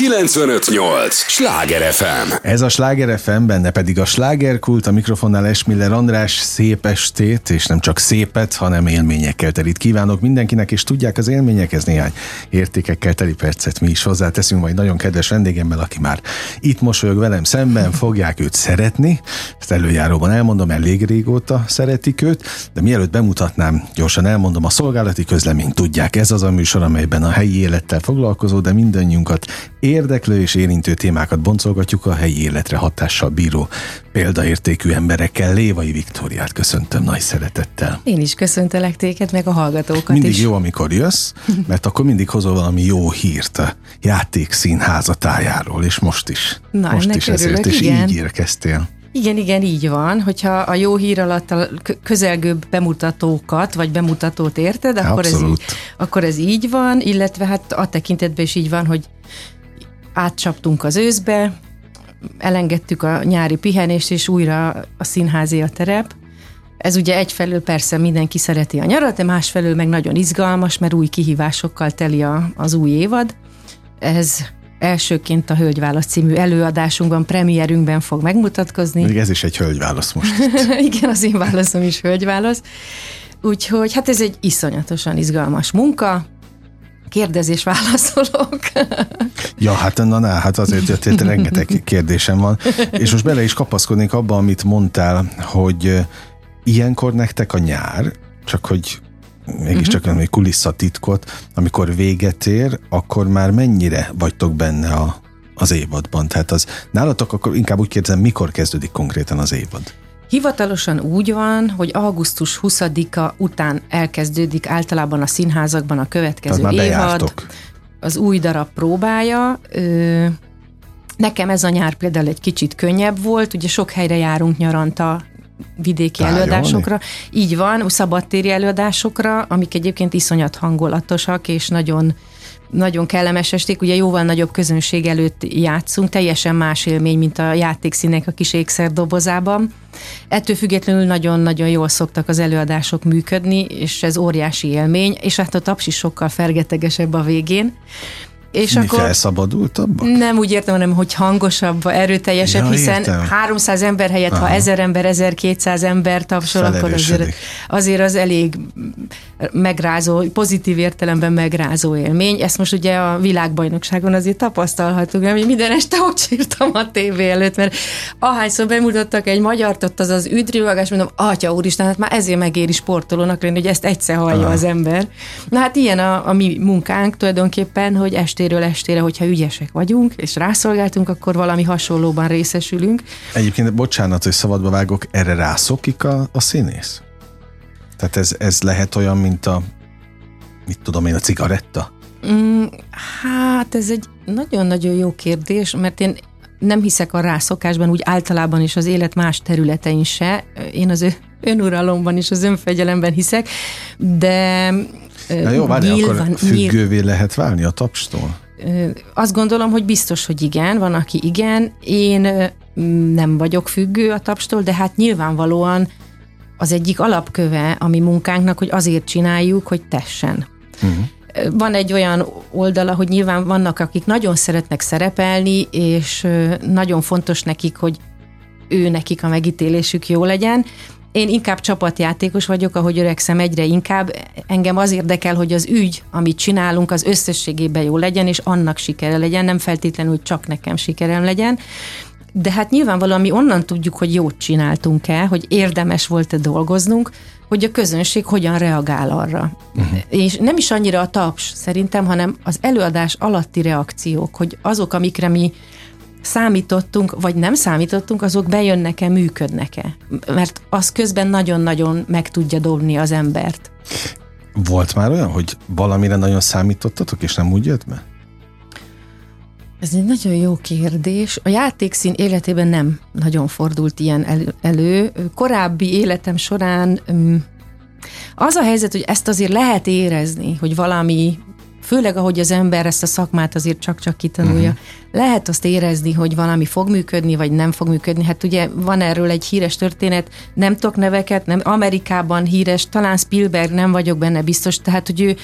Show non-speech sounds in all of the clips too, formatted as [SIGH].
958! Sláger FM! Ez a Sláger FM, benne pedig a slágerkult, a mikrofonnál Esmiller András, szép estét, és nem csak szépet, hanem élményekkel terít kívánok mindenkinek, és tudják az élményekhez néhány értékekkel teli percet mi is hozzáteszünk, majd nagyon kedves vendégemmel, aki már itt mosolyog velem szemben, fogják őt szeretni, ezt előjáróban elmondom, elég régóta szeretik őt, de mielőtt bemutatnám, gyorsan elmondom a szolgálati közleményt, tudják, ez az a műsor, amelyben a helyi élettel foglalkozó, de mindannyiunkat érdeklő és érintő témákat boncolgatjuk a helyi életre hatással bíró példaértékű emberekkel. Lévai Viktóriát köszöntöm nagy szeretettel. Én is köszöntelek téged, meg a hallgatókat mindig is. jó, amikor jössz, mert akkor mindig hozol valami jó hírt a játékszínháza tájáról, és most is. Na, most is ezért, örülök, és igen. így érkeztél. Igen, igen, így van. Hogyha a jó hír alatt a közelgőbb bemutatókat, vagy bemutatót érted, akkor ez, így, akkor ez így van, illetve hát a tekintetben is így van, hogy átcsaptunk az őszbe, elengedtük a nyári pihenést, és újra a színházi a terep. Ez ugye egyfelől persze mindenki szereti a nyarat, de másfelől meg nagyon izgalmas, mert új kihívásokkal teli a, az új évad. Ez elsőként a Hölgyválasz című előadásunkban, premierünkben fog megmutatkozni. Még ez is egy hölgyválasz most. [LAUGHS] Igen, az én válaszom is hölgyválasz. Úgyhogy hát ez egy iszonyatosan izgalmas munka, kérdezés válaszolok. [LAUGHS] Ja, hát na, na, hát azért, azért rengeteg kérdésem van. És most bele is kapaszkodnék abba, amit mondtál, hogy ilyenkor nektek a nyár, csak hogy mégiscsak uh-huh. egy kulisszatitkot, amikor véget ér, akkor már mennyire vagytok benne a, az évadban? Tehát az nálatok akkor inkább úgy kérdezem, mikor kezdődik konkrétan az évad? Hivatalosan úgy van, hogy augusztus 20-a után elkezdődik általában a színházakban a következő évad, bejártok. az új darab próbája. Ö, nekem ez a nyár például egy kicsit könnyebb volt, ugye sok helyre járunk nyaranta vidéki Tájolni? előadásokra. Így van, szabadtéri előadásokra, amik egyébként iszonyat hangulatosak, és nagyon nagyon kellemes esték, ugye jóval nagyobb közönség előtt játszunk, teljesen más élmény, mint a játékszínek a kis ékszer dobozában. Ettől függetlenül nagyon-nagyon jól szoktak az előadások működni, és ez óriási élmény, és hát a taps is sokkal fergetegesebb a végén. És Mi akkor felszabadultabbak? nem úgy értem, hanem hogy hangosabb, erőteljesebb, Ja, hiszen értem. 300 ember helyett, ha Aha. 1000 ember, 1200 ember tapsol, akkor azért, azért az elég megrázó, pozitív értelemben megrázó élmény. Ezt most ugye a világbajnokságon azért tapasztalhatunk, hogy minden este ott sírtam a tévé előtt, mert ahányszor bemutattak egy magyart, ott az az üdrivagás, mondom, atya úristen, hát már ezért megéri sportolónak lenni, hogy ezt egyszer hallja Aha. az ember. Na hát ilyen a, a mi munkánk tulajdonképpen, hogy estéről estére, hogyha ügyesek vagyunk, és rászolgáltunk, akkor valami hasonlóban részesülünk. Egyébként, bocsánat, hogy szabadba vágok, erre rászokik a, a színész? Tehát ez, ez lehet olyan, mint a, mit tudom én, a cigaretta? Mm, hát ez egy nagyon-nagyon jó kérdés, mert én nem hiszek a rászokásban, úgy általában is az élet más területein se. Én az önuralomban és az önfegyelemben hiszek, de Na jó, várj, nyilván, akkor függővé lehet válni a tapstól? Azt gondolom, hogy biztos, hogy igen, van, aki igen. Én nem vagyok függő a tapstól, de hát nyilvánvalóan az egyik alapköve a mi munkánknak, hogy azért csináljuk, hogy tessen. Uh-huh. Van egy olyan oldala, hogy nyilván vannak, akik nagyon szeretnek szerepelni, és nagyon fontos nekik, hogy ő nekik a megítélésük jó legyen. Én inkább csapatjátékos vagyok, ahogy öregszem egyre inkább. Engem az érdekel, hogy az ügy, amit csinálunk, az összességében jó legyen, és annak sikere legyen, nem feltétlenül, hogy csak nekem sikerem legyen. De hát nyilvánvalóan mi onnan tudjuk, hogy jót csináltunk-e, hogy érdemes volt-e dolgoznunk, hogy a közönség hogyan reagál arra. Uh-huh. És nem is annyira a taps szerintem, hanem az előadás alatti reakciók, hogy azok, amikre mi számítottunk, vagy nem számítottunk, azok bejönnek-e, működnek-e. Mert az közben nagyon-nagyon meg tudja dobni az embert. Volt már olyan, hogy valamire nagyon számítottatok, és nem úgy jött be? Ez egy nagyon jó kérdés. A játékszín életében nem nagyon fordult ilyen elő. Korábbi életem során um, az a helyzet, hogy ezt azért lehet érezni, hogy valami főleg ahogy az ember ezt a szakmát azért csak-csak kitanulja, uh-huh. lehet azt érezni, hogy valami fog működni, vagy nem fog működni. Hát ugye van erről egy híres történet, nem tudok neveket, nem Amerikában híres, talán Spielberg, nem vagyok benne biztos, tehát hogy ő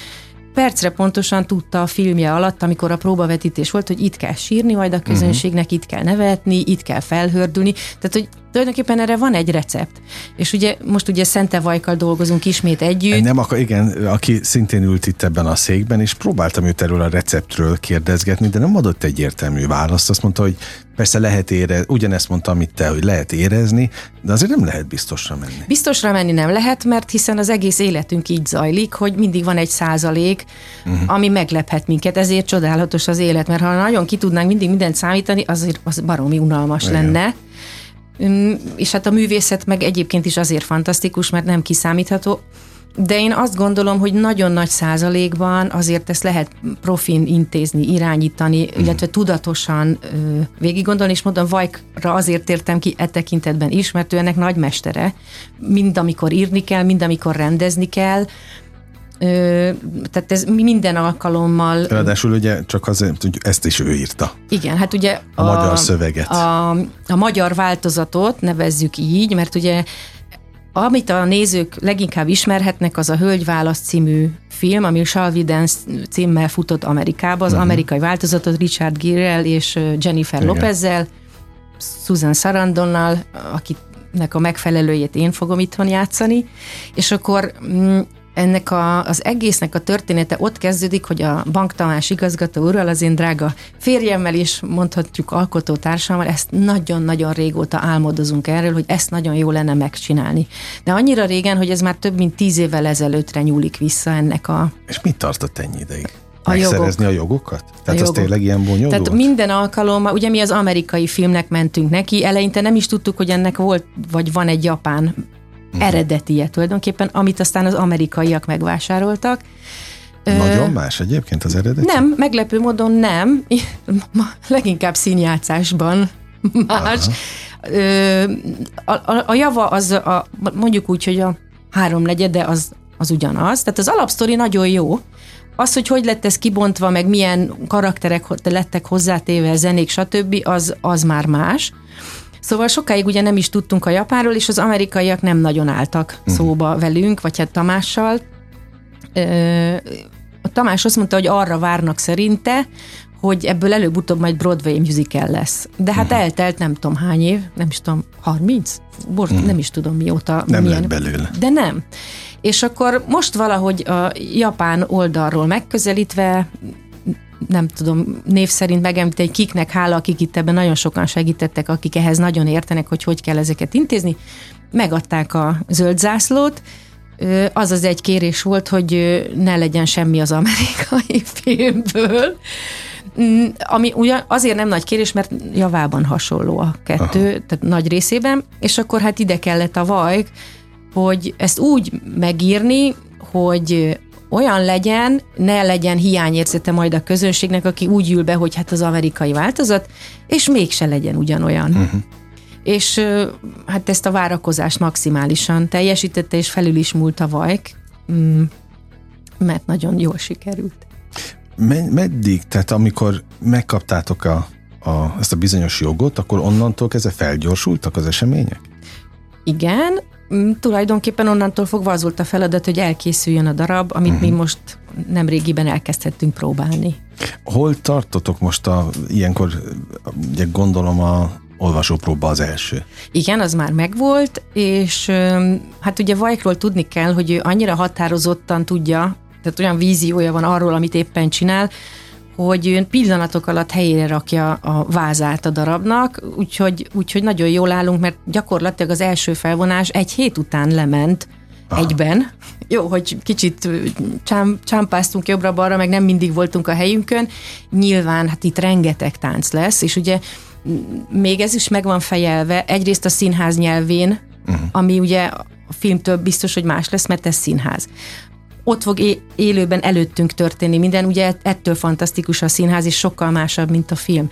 percre pontosan tudta a filmje alatt, amikor a próbavetítés volt, hogy itt kell sírni majd a közönségnek, uh-huh. itt kell nevetni, itt kell felhördülni. Tehát, hogy tulajdonképpen erre van egy recept. És ugye most ugye Szente Vajkal dolgozunk ismét együtt. Nem, akar, igen, aki szintén ült itt ebben a székben, és próbáltam őt erről a receptről kérdezgetni, de nem adott egyértelmű választ. Azt mondta, hogy persze lehet érezni, ugyanezt mondta, amit te, hogy lehet érezni, de azért nem lehet biztosra menni. Biztosra menni nem lehet, mert hiszen az egész életünk így zajlik, hogy mindig van egy százalék, uh-huh. ami meglephet minket, ezért csodálatos az élet, mert ha nagyon ki tudnánk mindig mindent számítani, azért az baromi unalmas Igen. lenne. És hát a művészet meg egyébként is azért fantasztikus, mert nem kiszámítható. De én azt gondolom, hogy nagyon nagy százalékban azért ezt lehet profin intézni, irányítani, mm. illetve tudatosan ö, végig gondolni, és mondom, Vajkra azért értem ki e tekintetben is, mert ő ennek nagy mestere. Mind amikor írni kell, mind amikor rendezni kell, Ö, tehát ez minden alkalommal... Ráadásul ugye csak azért, hogy ezt is ő írta. Igen, hát ugye a, a magyar szöveget. A, a magyar változatot nevezzük így, mert ugye amit a nézők leginkább ismerhetnek, az a Hölgyválasz című film, ami Dance címmel futott Amerikába, az uh-huh. amerikai változatot Richard Gere és Jennifer Igen. Lopezzel, Susan Sarandonnal, akinek a megfelelőjét én fogom itthon játszani, és akkor mm, ennek a, az egésznek a története ott kezdődik, hogy a Bank Tamás igazgató ural, az én drága férjemmel is mondhatjuk alkotótársammal, ezt nagyon-nagyon régóta álmodozunk erről, hogy ezt nagyon jó lenne megcsinálni. De annyira régen, hogy ez már több mint tíz évvel ezelőttre nyúlik vissza ennek a... És mit tartott ennyi ideig? A Megszerezni jogok. a jogokat? Tehát a jogok. az tényleg ilyen bonyolult? Tehát minden alkalommal, ugye mi az amerikai filmnek mentünk neki, eleinte nem is tudtuk, hogy ennek volt, vagy van egy japán uh-huh. eredetie tulajdonképpen, amit aztán az amerikaiak megvásároltak. Nagyon más egyébként az eredet? Nem, meglepő módon nem. [LAUGHS] Leginkább színjátszásban más. a, a, a java az, a, mondjuk úgy, hogy a háromnegyede az, az ugyanaz. Tehát az alapsztori nagyon jó. Az, hogy hogy lett ez kibontva, meg milyen karakterek lettek hozzátéve, zenék, stb., az, az már más. Szóval sokáig ugye nem is tudtunk a japánról, és az amerikaiak nem nagyon álltak uh-huh. szóba velünk, vagy hát Tamással. A Tamás azt mondta, hogy arra várnak szerinte, hogy ebből előbb-utóbb majd Broadway musical lesz. De hát uh-huh. eltelt nem tudom hány év, nem is tudom, 30? Bort, uh-huh. Nem is tudom mióta. Nem milyen, lett belőle. De nem. És akkor most valahogy a japán oldalról megközelítve nem tudom, név szerint megemlíteni, kiknek hála, akik itt ebben nagyon sokan segítettek, akik ehhez nagyon értenek, hogy hogy kell ezeket intézni. Megadták a zöld zászlót, az az egy kérés volt, hogy ne legyen semmi az amerikai [LAUGHS] filmből, mm, ami ugyan azért nem nagy kérés, mert javában hasonló a kettő, Aha. tehát nagy részében, és akkor hát ide kellett a vajk, hogy ezt úgy megírni, hogy olyan legyen, ne legyen hiányérzete majd a közönségnek, aki úgy ül be, hogy hát az amerikai változat, és mégse legyen ugyanolyan. Uh-huh. És hát ezt a várakozást maximálisan teljesítette, és felül is múlt a vajk, mm, mert nagyon jól sikerült. Meddig, tehát amikor megkaptátok a, a, ezt a bizonyos jogot, akkor onnantól kezdve felgyorsultak az események? Igen, tulajdonképpen onnantól fogva az volt a feladat, hogy elkészüljön a darab, amit uh-huh. mi most nem régiben elkezdhettünk próbálni. Hol tartotok most a, ilyenkor, ugye gondolom a olvasópróba az első. Igen, az már megvolt, és hát ugye Vajkról tudni kell, hogy ő annyira határozottan tudja, tehát olyan víziója van arról, amit éppen csinál, hogy pillanatok alatt helyére rakja a vázát a darabnak, úgyhogy, úgyhogy nagyon jól állunk, mert gyakorlatilag az első felvonás egy hét után lement Aha. egyben. Jó, hogy kicsit csám, csámpáztunk jobbra-balra, meg nem mindig voltunk a helyünkön. Nyilván, hát itt rengeteg tánc lesz, és ugye még ez is meg van fejelve, egyrészt a színház nyelvén, uh-huh. ami ugye a filmtől biztos, hogy más lesz, mert ez színház ott fog élőben előttünk történni minden, ugye ettől fantasztikus a színház, és sokkal másabb, mint a film.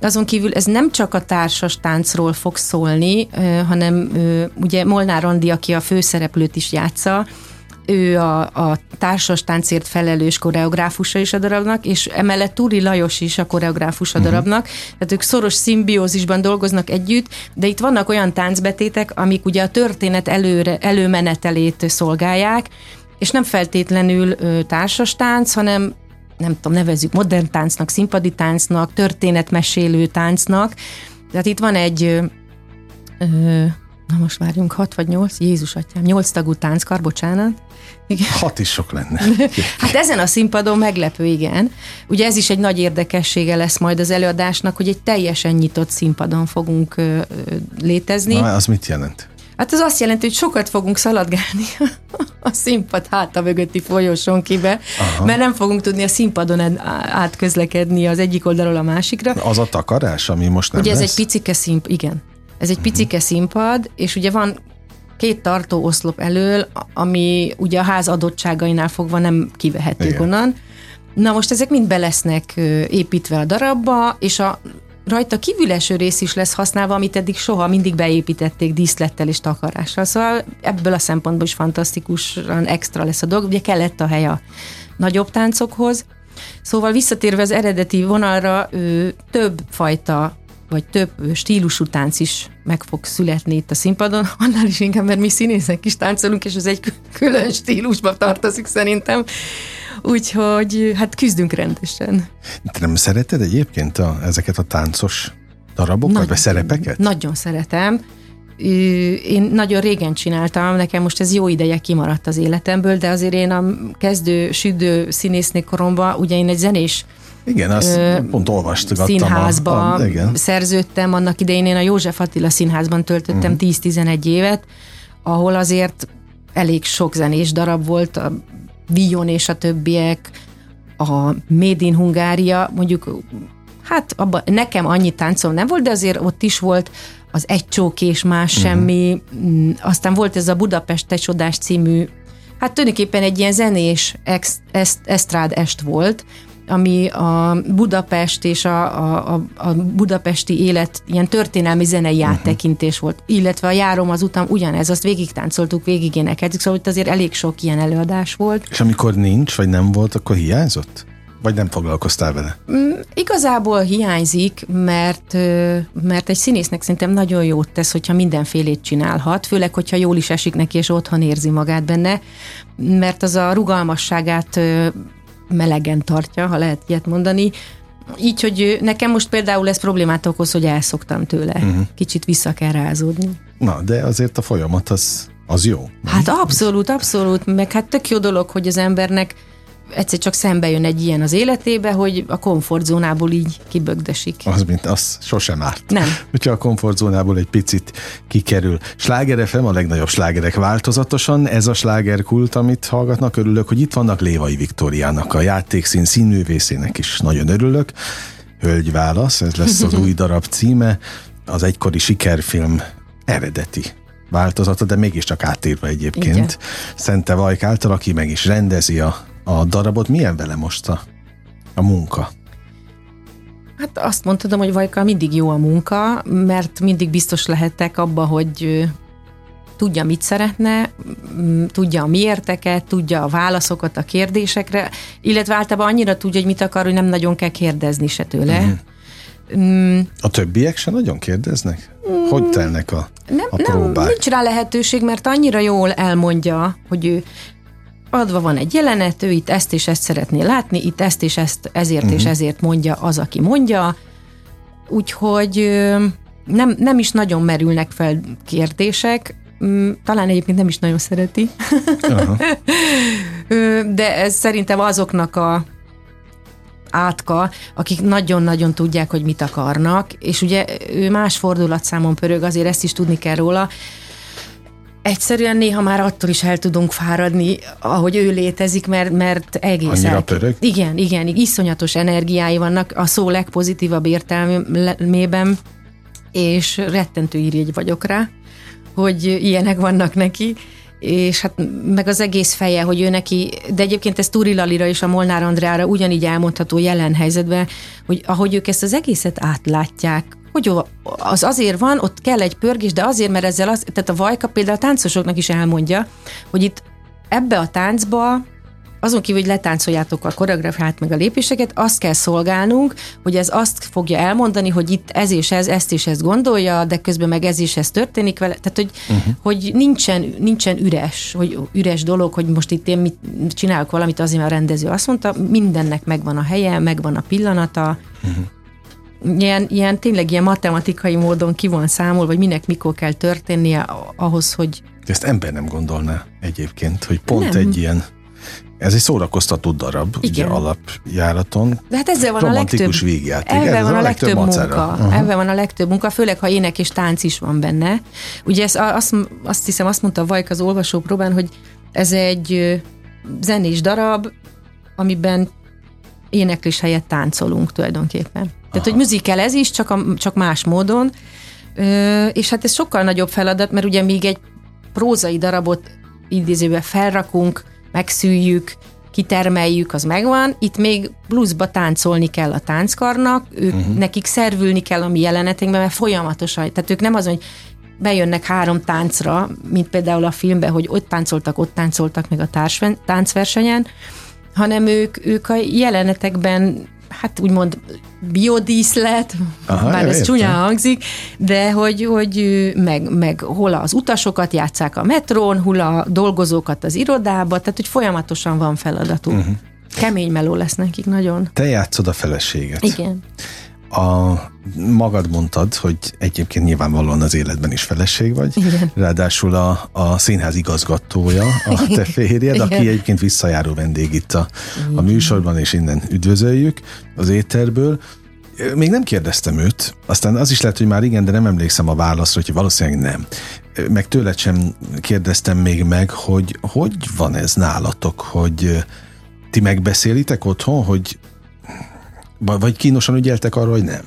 Azon kívül ez nem csak a társas táncról fog szólni, hanem ugye Molnár Andi, aki a főszereplőt is játsza, ő a, a társas táncért felelős koreográfusa is a darabnak, és emellett Túri Lajos is a koreográfus a mhm. darabnak, uh-huh. tehát ők szoros szimbiózisban dolgoznak együtt, de itt vannak olyan táncbetétek, amik ugye a történet előre, előmenetelét szolgálják, és nem feltétlenül ö, társas tánc, hanem nem tudom, nevezzük modern táncnak, színpadi táncnak, történetmesélő táncnak. Tehát itt van egy, ö, ö, na most várjunk, hat vagy nyolc, Jézus atyám, nyolc tagú tánckar, bocsánat. Igen. Hat is sok lenne. [LAUGHS] hát ezen a színpadon meglepő, igen. Ugye ez is egy nagy érdekessége lesz majd az előadásnak, hogy egy teljesen nyitott színpadon fogunk ö, ö, létezni. Na, az mit jelent? Hát az azt jelenti, hogy sokat fogunk szaladgálni [LAUGHS] a színpad háta mögötti folyosón kibe, Aha. mert nem fogunk tudni a színpadon átközlekedni az egyik oldalról a másikra. Az a takarás, ami most nem Ugye lesz? ez egy picike színpad, igen. Ez egy uh-huh. picike színpad, és ugye van két tartó oszlop elől, ami ugye a ház adottságainál fogva nem kivehetők onnan. Na most ezek mind be lesznek építve a darabba, és a rajta kívüleső rész is lesz használva, amit eddig soha mindig beépítették díszlettel és takarással. Szóval ebből a szempontból is fantasztikusan extra lesz a dolog. Ugye kellett a hely a nagyobb táncokhoz. Szóval visszatérve az eredeti vonalra, ő, több fajta vagy több stílusú tánc is meg fog születni itt a színpadon, [LAUGHS] annál is inkább, mert mi színészek is táncolunk, és ez egy külön stílusba tartozik szerintem. Úgyhogy hát küzdünk rendesen. Te nem szereted egyébként a, ezeket a táncos darabokat, nagyon, vagy szerepeket? Nagyon szeretem. Én nagyon régen csináltam, nekem most ez jó ideje kimaradt az életemből, de azért én a kezdő, südő színésznék koromban, ugye én egy zenés igen, azt ö, pont olvastam. Színházba a, a, igen. szerződtem, annak idején én a József Attila színházban töltöttem uh-huh. Mhm. 10-11 évet, ahol azért elég sok zenés darab volt, a Vion és a többiek, a Made in Hungária, mondjuk hát abba, nekem annyi táncom nem volt, de azért ott is volt az Egy csók és más uh-huh. semmi, mm, aztán volt ez a Budapest Te csodás című, hát tulajdonképpen egy ilyen zenés ex, est, esztrád est volt, ami a Budapest és a, a, a budapesti élet ilyen történelmi zenei uh-huh. áttekintés volt, illetve a járom az utam ugyanez, azt végig táncoltuk, végig énekeltük, szóval itt azért elég sok ilyen előadás volt. És amikor nincs, vagy nem volt, akkor hiányzott? Vagy nem foglalkoztál vele? Mm, igazából hiányzik, mert, mert egy színésznek szerintem nagyon jót tesz, hogyha mindenfélét csinálhat, főleg, hogyha jól is esik neki, és otthon érzi magát benne, mert az a rugalmasságát melegen tartja, ha lehet ilyet mondani. Így, hogy nekem most például ez problémát okoz, hogy elszoktam tőle. Uh-huh. Kicsit vissza kell rázódni. Na, de azért a folyamat az, az jó. Nem? Hát abszolút, abszolút, meg hát tök jó dolog, hogy az embernek egyszer csak szembe jön egy ilyen az életébe, hogy a komfortzónából így kibögdesik. Az, mint az sosem árt. Nem. [LAUGHS] Hogyha a komfortzónából egy picit kikerül. Sláger FM a legnagyobb slágerek változatosan. Ez a slágerkult, amit hallgatnak. Örülök, hogy itt vannak Lévai Viktóriának, a játékszín színművészének is. Nagyon örülök. Hölgy válasz, ez lesz az [LAUGHS] új darab címe. Az egykori sikerfilm eredeti változata, de mégiscsak átírva egyébként. Igen. Szente Vajk által, aki meg is rendezi a a darabot. Milyen vele most a, a munka? Hát azt mondhatom, hogy Vajka mindig jó a munka, mert mindig biztos lehettek abba, hogy tudja, mit szeretne, tudja a miérteket, tudja a válaszokat a kérdésekre, illetve általában annyira tudja, hogy mit akar, hogy nem nagyon kell kérdezni se tőle. Mm. A többiek se nagyon kérdeznek? Mm. Hogy telnek a, nem, a próbák? Nem, nincs rá lehetőség, mert annyira jól elmondja, hogy ő adva van egy jelenet, ő itt ezt és ezt szeretné látni, itt ezt és ezt ezért uh-huh. és mhm. ezért mondja az, aki mondja, úgyhogy nem, nem is nagyon merülnek fel kérdések, mm, talán egyébként nem is nagyon szereti, uh-huh. [LAUGHS] de ez szerintem azoknak a átka, akik nagyon-nagyon tudják, hogy mit akarnak, és ugye ő más fordulatszámon pörög, azért ezt is tudni kell róla, egyszerűen néha már attól is el tudunk fáradni, ahogy ő létezik, mert, mert egész Annyira el... pörög? Igen, igen, iszonyatos energiái vannak a szó legpozitívabb értelmében, és rettentő írjegy vagyok rá, hogy ilyenek vannak neki, és hát meg az egész feje, hogy ő neki, de egyébként ez Turi Lalira és a Molnár Andrára ugyanígy elmondható jelen helyzetben, hogy ahogy ők ezt az egészet átlátják, hogy az azért van, ott kell egy pörgés, de azért, mert ezzel az, tehát a Vajka például a táncosoknak is elmondja, hogy itt ebbe a táncba azon kívül, hogy letáncoljátok a koreografát meg a lépéseket, azt kell szolgálnunk, hogy ez azt fogja elmondani, hogy itt ez és ez, ezt és ezt gondolja, de közben meg ez és ez történik vele. Tehát, hogy, uh-huh. hogy nincsen, nincsen üres, hogy üres dolog, hogy most itt én mit csinálok valamit azért, mert a rendező azt mondta, mindennek megvan a helye, megvan a pillanata, uh-huh ilyen, ilyen tényleg ilyen matematikai módon ki van számolva, vagy minek mikor kell történnie ahhoz, hogy... Ezt ember nem gondolná egyébként, hogy pont nem. egy ilyen ez egy szórakoztató darab, Igen. ugye alapjáraton. De hát ezzel van a legtöbb, végjáték. Ebben van a legtöbb, legtöbb munka. Uh-huh. Ebben van a legtöbb munka, főleg ha ének és tánc is van benne. Ugye ez, azt, azt hiszem, azt mondta Vajk az olvasópróbán, hogy ez egy zenés darab, amiben éneklés helyett táncolunk tulajdonképpen. Tehát, hogy musical ez is, csak, a, csak más módon. Ö, és hát ez sokkal nagyobb feladat, mert ugye még egy prózai darabot idézőben felrakunk, megszűjjük, kitermeljük, az megvan. Itt még bluesba táncolni kell a tánckarnak, ők, uh-huh. nekik szervülni kell a mi jelenetekben, mert folyamatosan, tehát ők nem az, hogy bejönnek három táncra, mint például a filmben, hogy ott táncoltak, ott táncoltak meg a társ, táncversenyen, hanem ők, ők a jelenetekben hát úgymond biodíszlet, Aha, bár ez csúnya hangzik, de hogy, hogy meg, meg hol az utasokat játszák a metrón, hol a dolgozókat az irodába, tehát hogy folyamatosan van feladatuk. Uh-huh. Kemény meló lesz nekik nagyon. Te játszod a feleséget. Igen a, magad mondtad, hogy egyébként nyilvánvalóan az életben is feleség vagy, Igen. ráadásul a, a színház igazgatója, a te férjed, aki egyébként visszajáró vendég itt a, a műsorban, és innen üdvözöljük az éterből. Még nem kérdeztem őt, aztán az is lehet, hogy már igen, de nem emlékszem a válaszra, hogy valószínűleg nem. Meg tőled sem kérdeztem még meg, hogy hogy van ez nálatok, hogy ti megbeszélitek otthon, hogy vagy kínosan ügyeltek arra, hogy nem?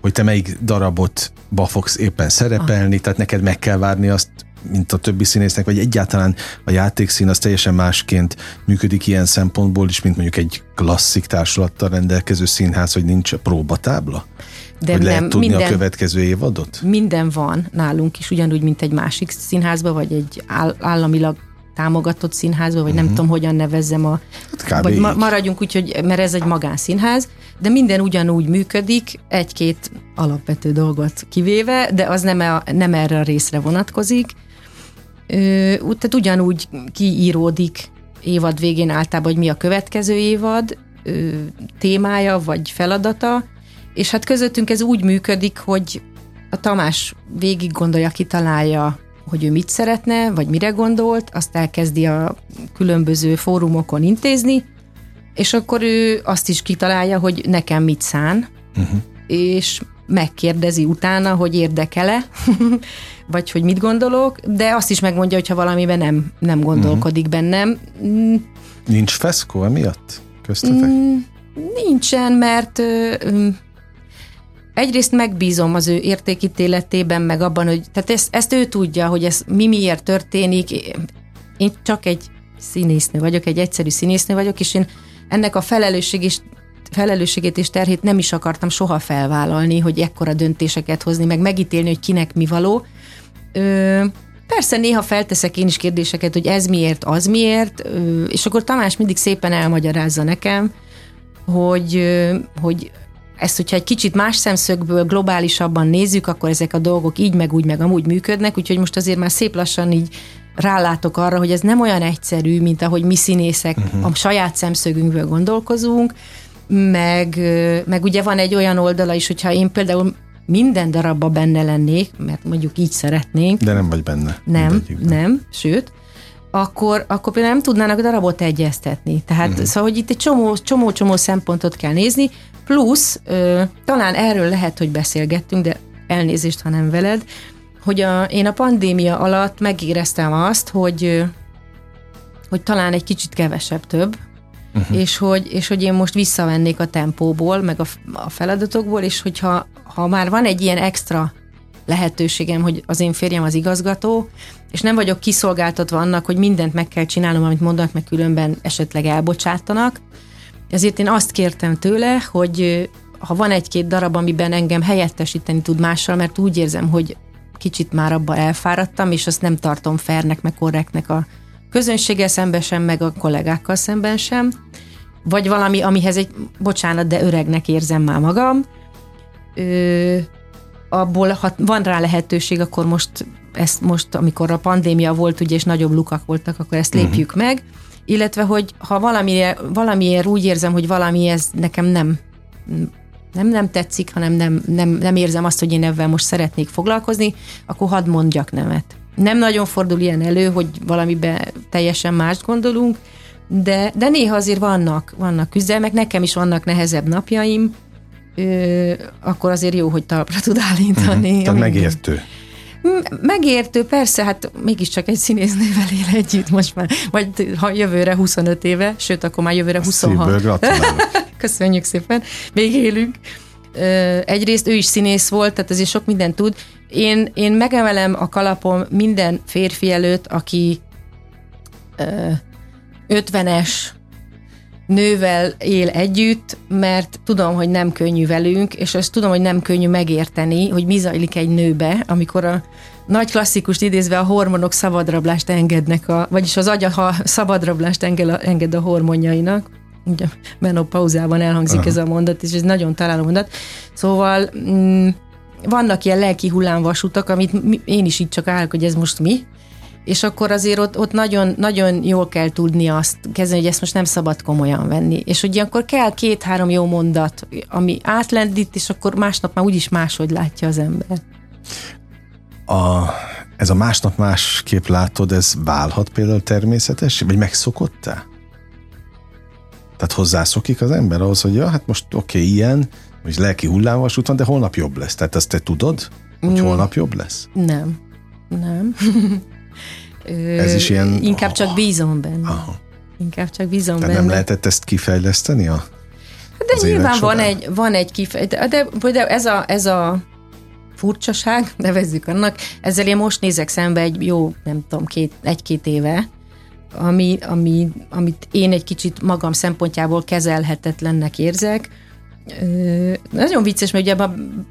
Hogy te melyik darabot ba fogsz éppen szerepelni, ah. tehát neked meg kell várni azt, mint a többi színésznek, vagy egyáltalán a játékszín az teljesen másként működik ilyen szempontból is, mint mondjuk egy klasszik társulattal rendelkező színház, hogy nincs próbatábla? De hogy nem, lehet tudni minden, a következő évadot? Minden van nálunk is, ugyanúgy, mint egy másik színházban, vagy egy államilag támogatott színházba, vagy uh-huh. nem mhm. tudom, hogyan nevezzem a... Hát vagy ma, maradjunk úgy, hogy, mert ez egy magánszínház, de minden ugyanúgy működik, egy-két alapvető dolgot kivéve, de az nem, a, nem erre a részre vonatkozik. Ö, tehát ugyanúgy kiíródik évad végén általában, hogy mi a következő évad ö, témája vagy feladata, és hát közöttünk ez úgy működik, hogy a Tamás végig gondolja, kitalálja hogy ő mit szeretne, vagy mire gondolt, azt elkezdi a különböző fórumokon intézni, és akkor ő azt is kitalálja, hogy nekem mit szán, uh-huh. és megkérdezi utána, hogy érdekele, [LAUGHS] vagy hogy mit gondolok, de azt is megmondja, hogyha valamiben nem, nem gondolkodik uh-huh. bennem. Mm. Nincs feszkó emiatt köztetek? Mm, nincsen, mert egyrészt megbízom az ő értékítéletében, meg abban, hogy tehát ezt, ezt ő tudja, hogy ez mi miért történik. Én csak egy színésznő vagyok, egy egyszerű színésznő vagyok, és én ennek a felelősség és felelősségét és terhét nem is akartam soha felvállalni, hogy ekkora döntéseket hozni, meg megítélni, hogy kinek mi való. Ö, persze néha felteszek én is kérdéseket, hogy ez miért, az miért, ö, és akkor Tamás mindig szépen elmagyarázza nekem, hogy, hogy ezt, hogyha egy kicsit más szemszögből globálisabban nézzük, akkor ezek a dolgok így, meg úgy, meg amúgy működnek, úgyhogy most azért már szép lassan így rálátok arra, hogy ez nem olyan egyszerű, mint ahogy mi színészek uh-huh. a saját szemszögünkből gondolkozunk, meg, meg ugye van egy olyan oldala is, hogyha én például minden darabba benne lennék, mert mondjuk így szeretnénk. De nem vagy benne. Nem, nem, sőt, akkor, akkor például nem tudnának darabot egyeztetni. Tehát uh-huh. szóval, hogy itt egy csomó, csomó, csomó szempontot kell nézni, Plusz, ö, talán erről lehet, hogy beszélgettünk, de elnézést, ha nem veled, hogy a, én a pandémia alatt megéreztem azt, hogy, hogy talán egy kicsit kevesebb több, uh-huh. és, hogy, és hogy én most visszavennék a tempóból, meg a, a feladatokból, és hogyha ha már van egy ilyen extra lehetőségem, hogy az én férjem az igazgató, és nem vagyok kiszolgáltatva annak, hogy mindent meg kell csinálnom, amit mondanak, meg különben esetleg elbocsátanak, ezért én azt kértem tőle, hogy ha van egy-két darab, amiben engem helyettesíteni tud mással, mert úgy érzem, hogy kicsit már abba elfáradtam, és azt nem tartom fernek, meg korrektnek a közönséggel szemben sem, meg a kollégákkal szemben sem, vagy valami, amihez egy, bocsánat, de öregnek érzem már magam, ö, abból, ha van rá lehetőség, akkor most ezt most, amikor a pandémia volt, ugye, és nagyobb lukak voltak, akkor ezt lépjük uh-huh. meg, illetve, hogy ha valamiért, valamiért úgy érzem, hogy valami ez nekem nem nem, nem tetszik, hanem nem, nem, nem érzem azt, hogy én ebben most szeretnék foglalkozni, akkor hadd mondjak nemet. Nem nagyon fordul ilyen elő, hogy valamibe teljesen mást gondolunk, de, de néha azért vannak, vannak küzdelmek, nekem is vannak nehezebb napjaim, ö, akkor azért jó, hogy talpra tud állítani. Mm, tehát megértő. Megértő, persze, hát mégiscsak egy színésznővel él együtt most már, vagy ha jövőre 25 éve, sőt, akkor már jövőre 26. [LAUGHS] Köszönjük szépen, még élünk. Egyrészt ő is színész volt, tehát azért sok mindent tud. Én, én megemelem a kalapom minden férfi előtt, aki 50-es nővel él együtt, mert tudom, hogy nem könnyű velünk, és azt tudom, hogy nem könnyű megérteni, hogy mi zajlik egy nőbe, amikor a nagy klasszikust idézve a hormonok szabadrablást engednek, a, vagyis az agya ha szabadrablást enged a, enged a hormonjainak. Ugye menopauzában elhangzik Aha. ez a mondat, és ez nagyon találó mondat. Szóval mm, vannak ilyen lelki hullámvasutak, amit én is így csak állok, hogy ez most mi, és akkor azért ott, ott nagyon, nagyon jól kell tudni azt kezdeni, hogy ezt most nem szabad komolyan venni. És ugye akkor kell két-három jó mondat, ami átlendít, és akkor másnap már úgyis máshogy látja az ember. A, ez a másnap másképp látod, ez válhat például természetes, vagy megszokott-e? Tehát hozzászokik az ember ahhoz, hogy ja, hát most oké, okay, ilyen, vagy lelki hullámvasút van, de holnap jobb lesz. Tehát azt te tudod, hogy mm. holnap jobb lesz? Nem. Nem. [LAUGHS] Ez is ilyen... Inkább csak bízom benne. Aha. Inkább csak bízom Tehát benne. nem lehetett ezt kifejleszteni a de nyilván van egy, van egy kifej... De, de, de ez, a, ez a furcsaság, [LAUGHS] nevezzük annak, ezzel én most nézek szembe egy jó, nem tudom, két, egy-két éve, ami, ami, amit én egy kicsit magam szempontjából kezelhetetlennek érzek, nagyon vicces, mert ugye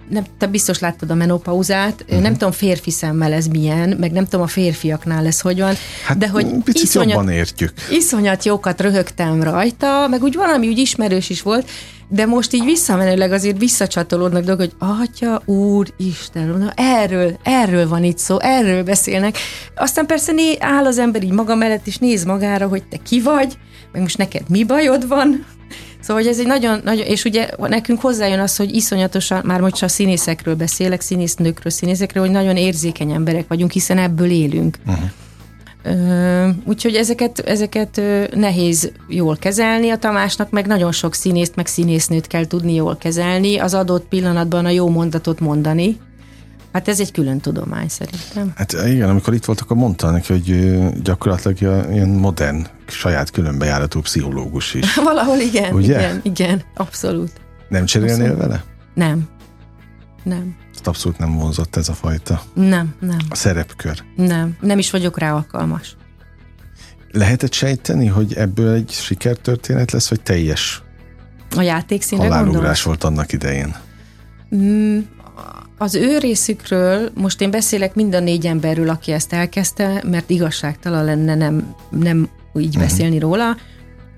nem, te biztos láttad a menopauzát, uh-huh. nem tudom férfi szemmel ez milyen, meg nem tudom a férfiaknál ez hogy van, hát, de hogy iszonyat, jobban értjük. Iszonyat jókat röhögtem rajta, meg úgy valami úgy ismerős is volt, de most így visszamenőleg azért visszacsatolódnak dolgok, hogy Atya, Úr, Isten, na, erről, erről van itt szó, erről beszélnek. Aztán persze né, áll az ember így maga mellett, és néz magára, hogy te ki vagy, meg most neked mi bajod van, Szóval, hogy ez egy nagyon, nagyon, és ugye nekünk hozzájön az, hogy iszonyatosan, már most a színészekről beszélek, színésznőkről, színészekről, hogy nagyon érzékeny emberek vagyunk, hiszen ebből élünk. Uh-huh. Úgyhogy ezeket, ezeket nehéz jól kezelni a Tamásnak, meg nagyon sok színészt, meg színésznőt kell tudni jól kezelni, az adott pillanatban a jó mondatot mondani, Hát ez egy külön tudomány szerintem. Hát igen, amikor itt voltak, akkor mondta neki, hogy gyakorlatilag ilyen modern, saját különbejáratú pszichológus is. [LAUGHS] Valahol igen, Ugye? igen, igen, abszolút. Nem cserélnél abszolút. vele? Nem. Nem. Ezt abszolút nem vonzott ez a fajta. Nem, nem. A szerepkör. Nem, nem is vagyok rá alkalmas. Lehetett sejteni, hogy ebből egy sikertörténet lesz, vagy teljes a játékszínre halálugrás volt annak idején? Mm, az ő részükről, most én beszélek mind a négy emberről, aki ezt elkezdte, mert igazságtalan lenne nem, nem így uh-huh. beszélni róla.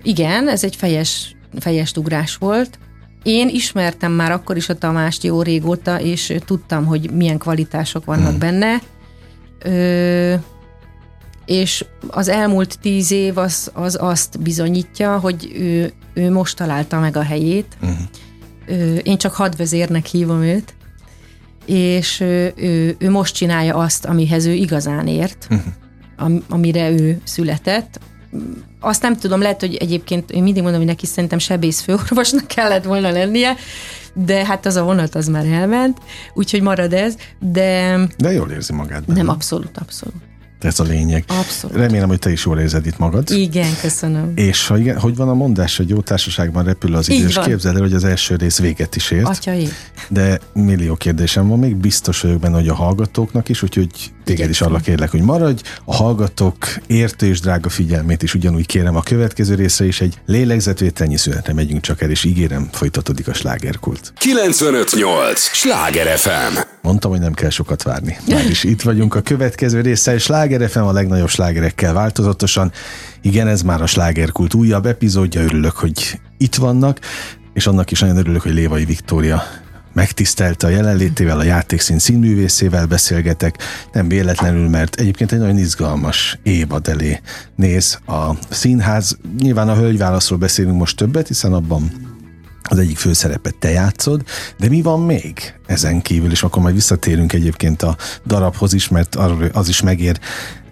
Igen, ez egy fejes, fejes ugrás volt. Én ismertem már akkor is a Tamást jó régóta, és tudtam, hogy milyen kvalitások vannak uh-huh. benne. Ö, és az elmúlt tíz év az, az azt bizonyítja, hogy ő, ő most találta meg a helyét. Uh-huh. Ö, én csak hadvezérnek hívom őt és ő, ő, ő most csinálja azt, amihez ő igazán ért, am, amire ő született. Azt nem tudom, lehet, hogy egyébként én mindig mondom, hogy neki szerintem sebész főorvosnak kellett volna lennie, de hát az a vonat az már elment, úgyhogy marad ez, de... De jól érzi magát. Benne. Nem, abszolút, abszolút. Ez a lényeg. Abszolút. Remélem, hogy te is jól érzed itt magad. Igen, köszönöm. És ha igen, hogy van a mondás, hogy jó társaságban repül az idő, és képzeld el, hogy az első rész véget is ért. Atyai. De millió kérdésem van még, biztos vagyok benne, hogy a hallgatóknak is, úgyhogy téged is arra kérlek, hogy maradj. A hallgatók értő és drága figyelmét is ugyanúgy kérem a következő részre is egy lélegzetvételnyi szünetre megyünk csak el, és ígérem, folytatódik a slágerkult. 958! Sláger FM! Mondtam, hogy nem kell sokat várni. Már is itt vagyunk a következő résszel. Sláger FM a legnagyobb slágerekkel változatosan. Igen, ez már a slágerkult újabb epizódja. Örülök, hogy itt vannak, és annak is nagyon örülök, hogy Lévai Viktória megtisztelte a jelenlétével, a játékszín színművészével beszélgetek, nem véletlenül, mert egyébként egy nagyon izgalmas évad elé néz a színház. Nyilván a hölgyválaszról beszélünk most többet, hiszen abban az egyik főszerepet te játszod, de mi van még ezen kívül, és akkor majd visszatérünk egyébként a darabhoz is, mert az is megér,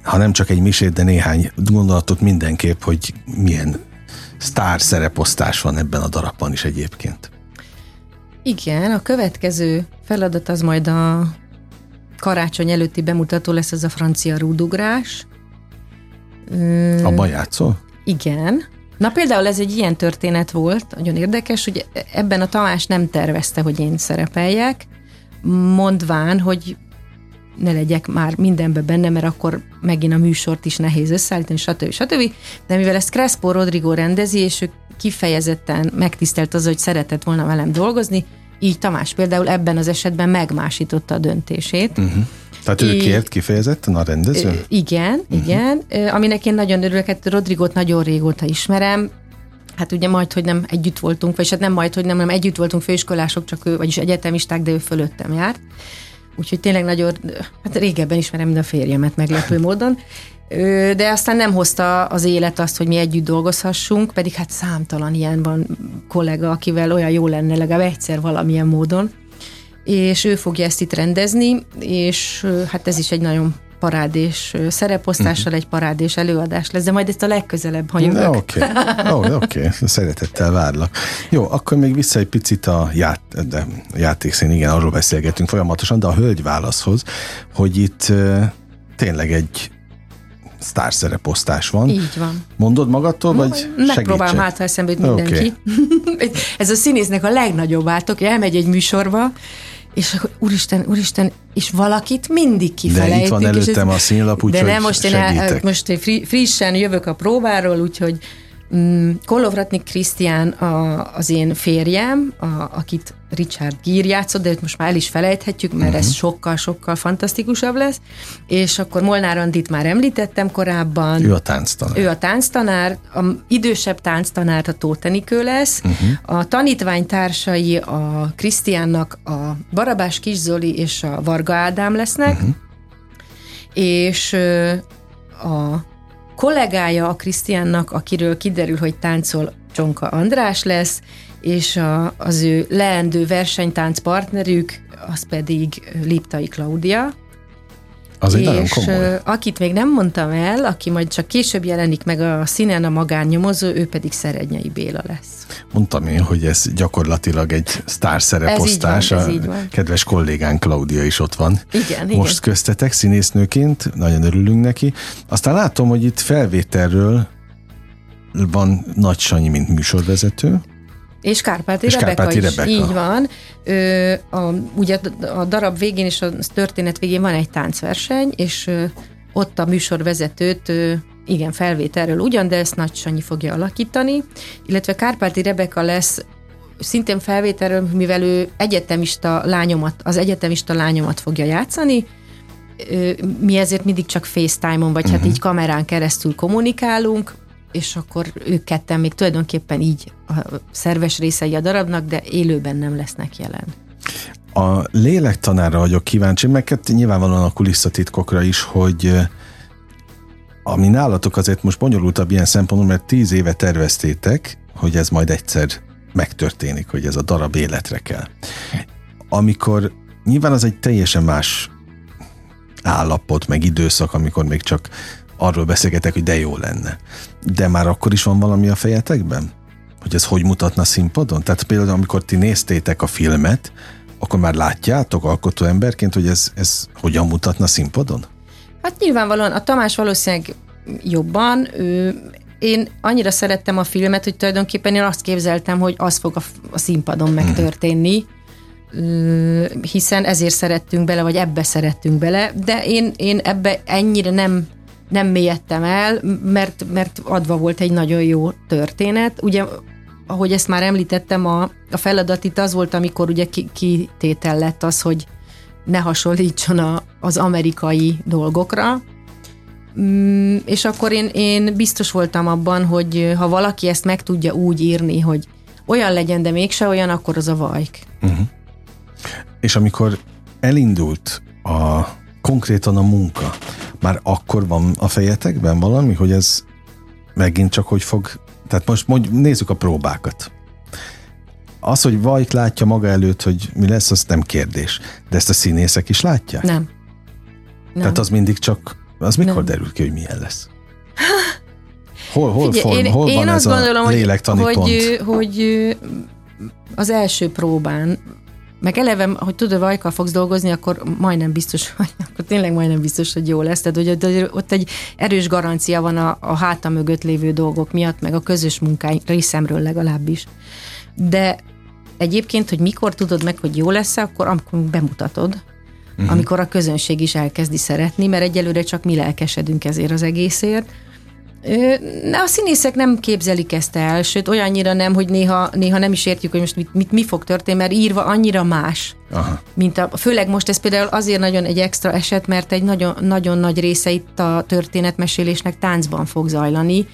ha nem csak egy misét, de néhány gondolatot mindenképp, hogy milyen sztár szereposztás van ebben a darabban is egyébként. Igen, a következő feladat az majd a karácsony előtti bemutató lesz, ez a francia rúdugrás. A játszol? Igen. Na például ez egy ilyen történet volt, nagyon érdekes, hogy ebben a Tamás nem tervezte, hogy én szerepeljek, mondván, hogy ne legyek már mindenbe benne, mert akkor megint a műsort is nehéz összeállítani, stb. stb. De mivel ezt Crespo Rodrigo rendezi, és ő kifejezetten megtisztelt az, hogy szeretett volna velem dolgozni, így Tamás például ebben az esetben megmásította a döntését. Uh-huh. Tehát ő kért kifejezetten a rendező? Igen, uh-huh. igen. Aminek én nagyon örülök, hát Rodrigot nagyon régóta ismerem, hát ugye majd, hogy nem együtt voltunk, vagy hát nem majd, hogy nem, nem együtt voltunk főiskolások, csak ő, vagyis egyetemisták, de ő fölöttem járt. Úgyhogy tényleg nagyon, hát régebben ismerem, mint a férjemet meglepő [LAUGHS] módon. De aztán nem hozta az élet azt, hogy mi együtt dolgozhassunk, pedig hát számtalan ilyen van kollega, akivel olyan jó lenne legalább egyszer valamilyen módon. És ő fogja ezt itt rendezni, és hát ez is egy nagyon parádés szereposztással egy parádés előadás lesz, de majd ezt a legközelebb, ha jövök. Oké, okay. oh, okay. szeretettel várlak. Jó, akkor még vissza egy picit a, ját, de a játékszín, igen, arról beszélgetünk folyamatosan, de a hölgy válaszhoz, hogy itt tényleg egy sztárszereposztás van. Így van. Mondod magadtól, vagy Megpróbálom hát, ha eszembe jut mindenki. [LAUGHS] Okay. Ez a színésznek a legnagyobb váltok, elmegy egy műsorba, és akkor úristen, úristen, és valakit mindig kifelejtik. De itt van előttem ez, a színlap, úgyhogy De nem, most én, el, most én frissen jövök a próbáról, úgyhogy Mm, Kolovratnik Krisztián a, az én férjem, a, akit Richard Gír játszott, de őt most már el is felejthetjük, mert uh-huh. ez sokkal-sokkal fantasztikusabb lesz. És akkor Molnár Andit már említettem korábban. Ő a tánctanár. Ő a tánctanár, a idősebb tánctanár a Tótenikő lesz. Uh-huh. A tanítvány társai a Krisztiánnak a Barabás Kiszoli és a Varga Ádám lesznek. Uh-huh. És a kollégája a Krisztiánnak, akiről kiderül, hogy táncol Csonka András lesz, és a, az ő leendő versenytánc partnerük, az pedig Liptai Klaudia, az egy és komoly. akit még nem mondtam el, aki majd csak később jelenik meg a színen a magánnyomozó, ő pedig Szerednyei Béla lesz. Mondtam én, hogy ez gyakorlatilag egy sztár szereposztás. Ez így van, ez így van. kedves kollégán Klaudia is ott van. Igen, Most igen. köztetek színésznőként, nagyon örülünk neki. Aztán látom, hogy itt felvételről van Nagy Sanyi, mint műsorvezető. És Kárpáti, és Rebeka Kárpáti is, Rebeka. így van. Ö, a, ugye a darab végén és a történet végén van egy táncverseny, és ö, ott a műsorvezetőt ö, igen, felvételről ugyan, de ezt Nagy Sanyi fogja alakítani, illetve Kárpáti Rebeka lesz szintén felvételről, mivel ő egyetemista lányomat, az egyetemista lányomat fogja játszani, mi ezért mindig csak FaceTime-on, vagy uh-huh. hát mhm. így kamerán keresztül kommunikálunk, és akkor ők ketten még tulajdonképpen így a szerves részei a darabnak, de élőben nem lesznek jelen. A lélektanára vagyok kíváncsi, meg hát nyilvánvalóan a kulisszatitkokra is, hogy ami nálatok azért most bonyolultabb ilyen szempontból, mert tíz éve terveztétek, hogy ez majd egyszer megtörténik, hogy ez a darab életre kell. Amikor nyilván az egy teljesen más állapot, meg időszak, amikor még csak arról beszélgetek, hogy de jó lenne. De már akkor is van valami a fejetekben? Hogy ez hogy mutatna színpadon? Tehát például, amikor ti néztétek a filmet, akkor már látjátok alkotó emberként, hogy ez, ez hogyan mutatna színpadon? Hát nyilvánvalóan a Tamás valószínűleg jobban, ő, én annyira szerettem a filmet, hogy tulajdonképpen én azt képzeltem, hogy az fog a, a színpadon megtörténni, hiszen ezért szerettünk bele, vagy ebbe szerettünk bele, de én, én ebbe ennyire nem nem mélyedtem el, mert, mert adva volt egy nagyon jó történet. Ugye, ahogy ezt már említettem, a, a feladat itt az volt, amikor ugye kitétel lett az, hogy ne hasonlítson a, az amerikai dolgokra, mm, és akkor én, én biztos voltam abban, hogy ha valaki ezt meg tudja úgy írni, hogy olyan legyen, de mégse olyan, akkor az a vajk. Uh-huh. És amikor elindult a konkrétan a munka, már akkor van a fejetekben valami, hogy ez megint csak hogy fog... Tehát most mondj, nézzük a próbákat. Az, hogy Vajk látja maga előtt, hogy mi lesz, az nem kérdés. De ezt a színészek is látják? Nem. nem. Tehát az mindig csak... Az mikor nem. derül ki, hogy milyen lesz? Hol, hol, Figyelj, form, én, hol én van ez gondolom, a lélektani hogy, pont? Hogy, hogy az első próbán meg eleve, hogy tudod, Vajka fogsz dolgozni, akkor majdnem biztos, [LAUGHS] hogy akkor tényleg majdnem biztos, hogy jó lesz. Tehát, hogy ott egy erős garancia van a, a háta mögött lévő dolgok miatt, meg a közös munkáink részemről legalábbis. De egyébként, hogy mikor tudod meg, hogy jó lesz akkor amikor bemutatod, uh-huh. amikor a közönség is elkezdi szeretni, mert egyelőre csak mi lelkesedünk ezért az egészért, a színészek nem képzelik ezt el, sőt olyannyira nem, hogy néha, néha nem is értjük, hogy most mit, mit, mi fog történni, mert írva annyira más. Aha. Mint a, főleg most ez például azért nagyon egy extra eset, mert egy nagyon, nagyon nagy része itt a történetmesélésnek táncban fog zajlani,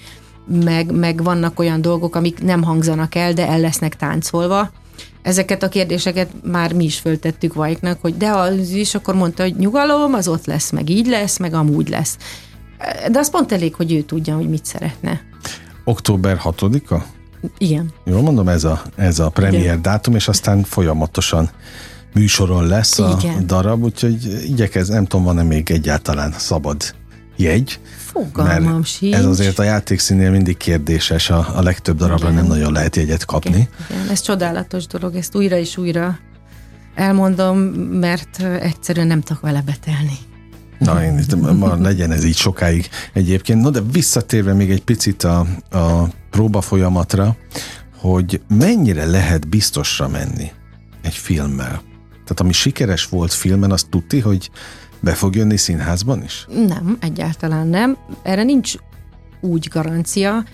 meg, meg vannak olyan dolgok, amik nem hangzanak el, de el lesznek táncolva. Ezeket a kérdéseket már mi is föltettük Vajknak, hogy de az is akkor mondta, hogy nyugalom, az ott lesz, meg így lesz, meg amúgy lesz. De az pont elég, hogy ő tudja, hogy mit szeretne. Október 6-a? Igen. Jól mondom, ez a, ez a premier Igen. dátum, és aztán folyamatosan műsoron lesz a Igen. darab, úgyhogy igyekez, nem tudom, van-e még egyáltalán szabad jegy. Fogalmam mert sincs. Ez azért a játékszínél mindig kérdéses, a, a legtöbb darabra Igen. nem nagyon lehet jegyet kapni. Igen. Igen. Ez csodálatos dolog, ezt újra és újra elmondom, mert egyszerűen nem tudok vele betelni. Na, én ma legyen ez így sokáig egyébként. No, de visszatérve még egy picit a, a próba folyamatra, hogy mennyire lehet biztosra menni egy filmmel? Tehát ami sikeres volt filmen, azt tudti, hogy be fog jönni színházban is? Nem, egyáltalán nem. Erre nincs úgy garancia.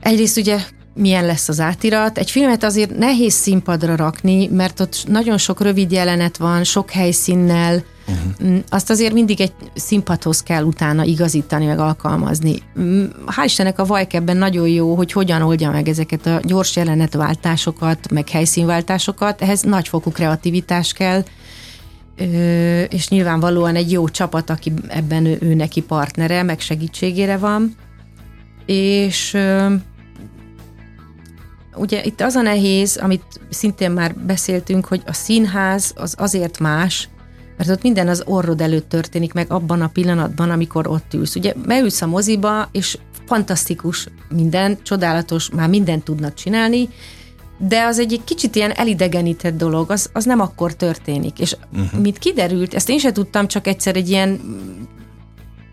Egyrészt ugye milyen lesz az átirat. Egy filmet azért nehéz színpadra rakni, mert ott nagyon sok rövid jelenet van, sok helyszínnel, Uh-huh. Azt azért mindig egy színpadhoz kell utána igazítani, meg alkalmazni. Mm, hál' Istennek a Vajk ebben nagyon jó, hogy hogyan oldja meg ezeket a gyors jelenetváltásokat, meg helyszínváltásokat. Ehhez nagyfokú kreativitás kell, és nyilvánvalóan egy jó csapat, aki ebben ő, ő neki partnere, meg segítségére van. És ugye itt az a nehéz, amit szintén már beszéltünk, hogy a színház az azért más, mert ott minden az orrod előtt történik meg abban a pillanatban, amikor ott ülsz. Ugye beülsz a moziba, és fantasztikus minden, csodálatos, már mindent tudnak csinálni, de az egy kicsit ilyen elidegenített dolog, az, az nem akkor történik. És uh-huh. mint kiderült, ezt én sem tudtam, csak egyszer egy ilyen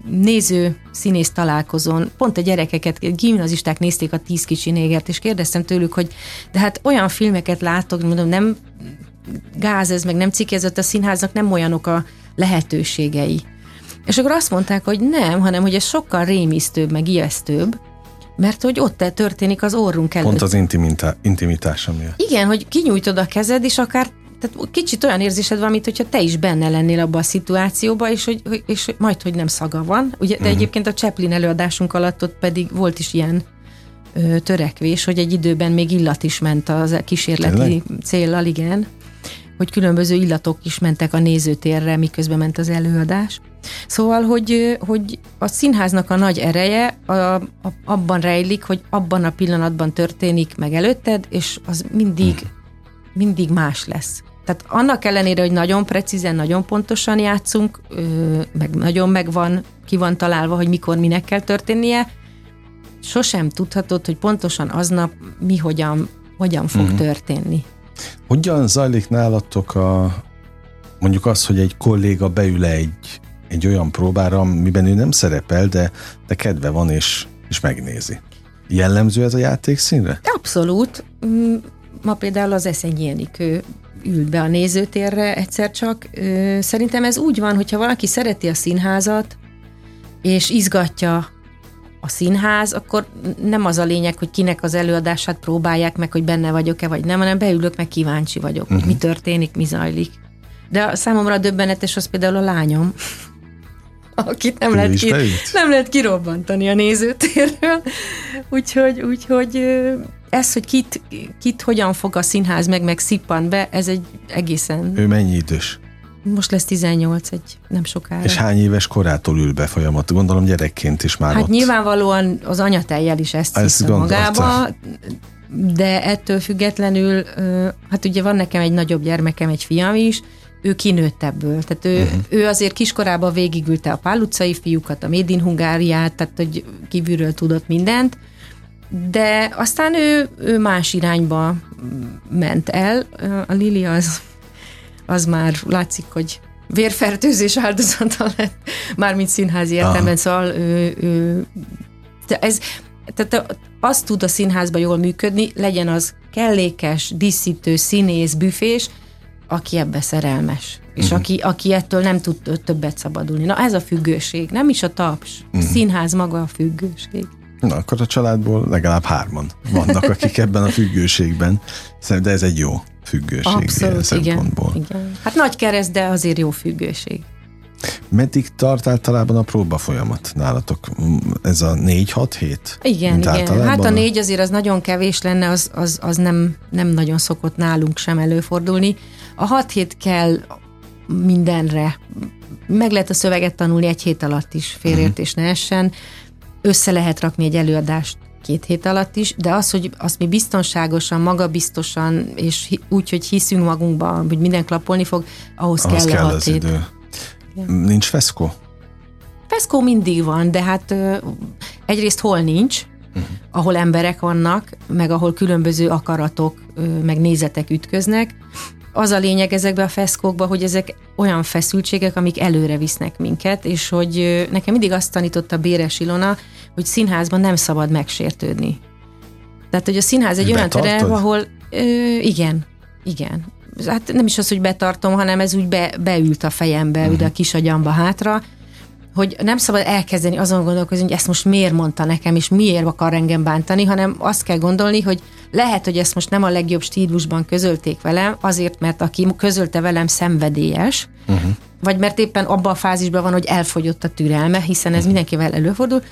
néző színész találkozón, pont a gyerekeket, gimnazisták nézték a tíz kicsi négert, és kérdeztem tőlük, hogy de hát olyan filmeket látok, mondom, nem gáz ez, meg nem cikkezett a színháznak, nem olyanok a lehetőségei. És akkor azt mondták, hogy nem, hanem hogy ez sokkal rémisztőbb, meg ijesztőbb, mert hogy ott történik az orrunk előtt. Pont az intimitá- intimitása miatt. Igen, hogy kinyújtod a kezed, és akár tehát kicsit olyan érzésed van, mint hogyha te is benne lennél abba a szituációba, és hogy, és majd, hogy nem szaga van. Ugye, de uh-huh. egyébként a Chaplin előadásunk alatt ott pedig volt is ilyen ö, törekvés, hogy egy időben még illat is ment az kísérleti Tényleg? céllal, igen hogy különböző illatok is mentek a nézőtérre, miközben ment az előadás. Szóval, hogy, hogy a színháznak a nagy ereje a, a, abban rejlik, hogy abban a pillanatban történik meg előtted, és az mindig, mindig más lesz. Tehát annak ellenére, hogy nagyon precízen, nagyon pontosan játszunk, meg nagyon megvan, ki van találva, hogy mikor minek kell történnie, sosem tudhatod, hogy pontosan aznap mi hogyan, hogyan fog uh-huh. történni. Hogyan zajlik nálatok a, mondjuk az, hogy egy kolléga beül egy, egy olyan próbára, amiben ő nem szerepel, de, de kedve van és, és megnézi. Jellemző ez a játék színre? Abszolút. Mm, ma például az Eszeny Jénik, ő ült be a nézőtérre egyszer csak. Szerintem ez úgy van, hogyha valaki szereti a színházat, és izgatja a színház, akkor nem az a lényeg, hogy kinek az előadását próbálják meg, hogy benne vagyok-e vagy nem, hanem beülök, meg kíváncsi vagyok, uh-huh. mi történik, mi zajlik. De a számomra a döbbenetes az például a lányom, akit nem lehet, ki, nem lehet kirobbantani a nézőtérről. Úgyhogy, úgyhogy ez, hogy kit, kit hogyan fog a színház meg, meg szippan be, ez egy egészen... Ő mennyi idős? Most lesz 18, egy nem sokára. És hány éves korától ül be folyamat? Gondolom gyerekként is már Hát ott. nyilvánvalóan az anyatejjel is ezt, ezt hiszem magába, de ettől függetlenül, hát ugye van nekem egy nagyobb gyermekem, egy fiam is, ő kinőtt ebből. Tehát ő, uh-huh. ő azért kiskorában végigülte a Pál utcai fiúkat, a Made in Hungáriát, tehát hogy kívülről tudott mindent, de aztán ő, ő más irányba ment el. A Lili az, az már látszik, hogy vérfertőzés áldozata lett, mármint színházi értelemben, szóval ő, ő, de ez, tehát az tud a színházban jól működni, legyen az kellékes, díszítő, színész, büfés, aki ebbe szerelmes, és uh-huh. aki, aki ettől nem tud többet szabadulni. Na ez a függőség, nem is a taps, uh-huh. a mhm. színház maga a függőség. Na, akkor a családból legalább hárman vannak, akik ebben a függőségben, de ez egy jó függőség Abszolút, igen, igen. Hát nagy kereszt, de azért jó függőség. Meddig tart általában a próba folyamat nálatok? Ez a négy-hat hét? Igen, igen. Általában? Hát a négy azért az nagyon kevés lenne, az, az, az nem, nem nagyon szokott nálunk sem előfordulni. A hat hét kell mindenre. Meg lehet a szöveget tanulni egy hét alatt is, félértés uh-huh. ne essen. Össze lehet rakni egy előadást két hét alatt is, de az, hogy azt mi biztonságosan, magabiztosan, és úgy, hogy hiszünk magunkban, hogy minden klapolni fog, ahhoz, ahhoz kell, kell a hat hét. Idő. Igen. Nincs feszkó? Feszkó mindig van, de hát egyrészt hol nincs, uh-huh. ahol emberek vannak, meg ahol különböző akaratok, meg nézetek ütköznek. Az a lényeg ezekben a feszkókban, hogy ezek olyan feszültségek, amik előre visznek minket, és hogy nekem mindig azt tanította Béres Ilona, hogy színházban nem szabad megsértődni. Tehát, hogy a színház egy olyan terem, ahol ö, igen, igen hát nem is az, hogy betartom, hanem ez úgy be, beült a fejembe, uh-huh. ugye a kisagyamba hátra, hogy nem szabad elkezdeni azon gondolkozni, hogy ezt most miért mondta nekem, és miért akar engem bántani, hanem azt kell gondolni, hogy lehet, hogy ezt most nem a legjobb stílusban közölték velem, azért, mert aki közölte velem szenvedélyes, uh-huh. vagy mert éppen abban a fázisban van, hogy elfogyott a türelme, hiszen ez uh-huh. mindenkivel előfordul,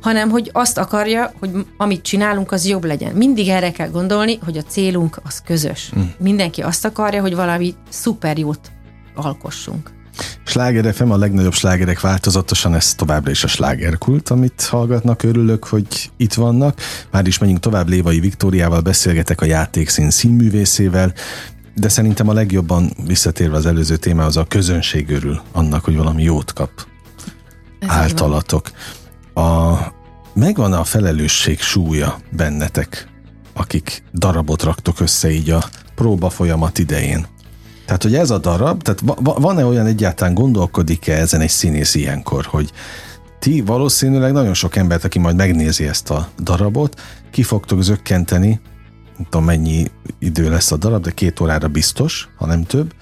hanem hogy azt akarja, hogy amit csinálunk, az jobb legyen. Mindig erre kell gondolni, hogy a célunk az közös. Uh-huh. Mindenki azt akarja, hogy valami szuper jót alkossunk. Sláger FM, a legnagyobb slágerek változatosan, ez továbbra is a slágerkult, amit hallgatnak, örülök, hogy itt vannak. Már is menjünk tovább, Lévai Viktóriával beszélgetek a játékszín színművészével, de szerintem a legjobban visszatérve az előző témához, a közönség örül annak, hogy valami jót kap ez általatok. A, megvan a felelősség súlya bennetek, akik darabot raktok össze így a próba folyamat idején. Tehát, hogy ez a darab, tehát van-e olyan egyáltalán, gondolkodik-e ezen egy színész ilyenkor, hogy ti valószínűleg nagyon sok embert, aki majd megnézi ezt a darabot, ki fogtok zökkenteni, nem tudom mennyi idő lesz a darab, de két órára biztos, ha nem több.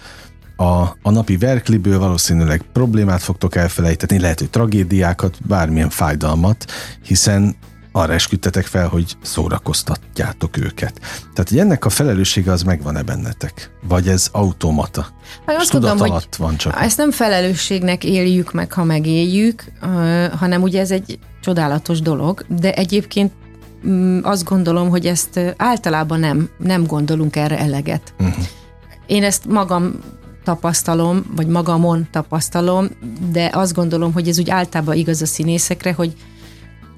A, a napi verkliből valószínűleg problémát fogtok elfelejteni, lehet, hogy tragédiákat, bármilyen fájdalmat, hiszen arra esküdtetek fel, hogy szórakoztatjátok őket. Tehát, hogy ennek a felelőssége az megvan-e bennetek? Vagy ez automata? Hát azt tudom, hogy van csak. Ezt nem felelősségnek éljük meg, ha megéljük, hanem ugye ez egy csodálatos dolog, de egyébként mm, azt gondolom, hogy ezt általában nem, nem gondolunk erre eleget. Uh-huh. Én ezt magam tapasztalom, vagy magamon tapasztalom, de azt gondolom, hogy ez úgy általában igaz a színészekre, hogy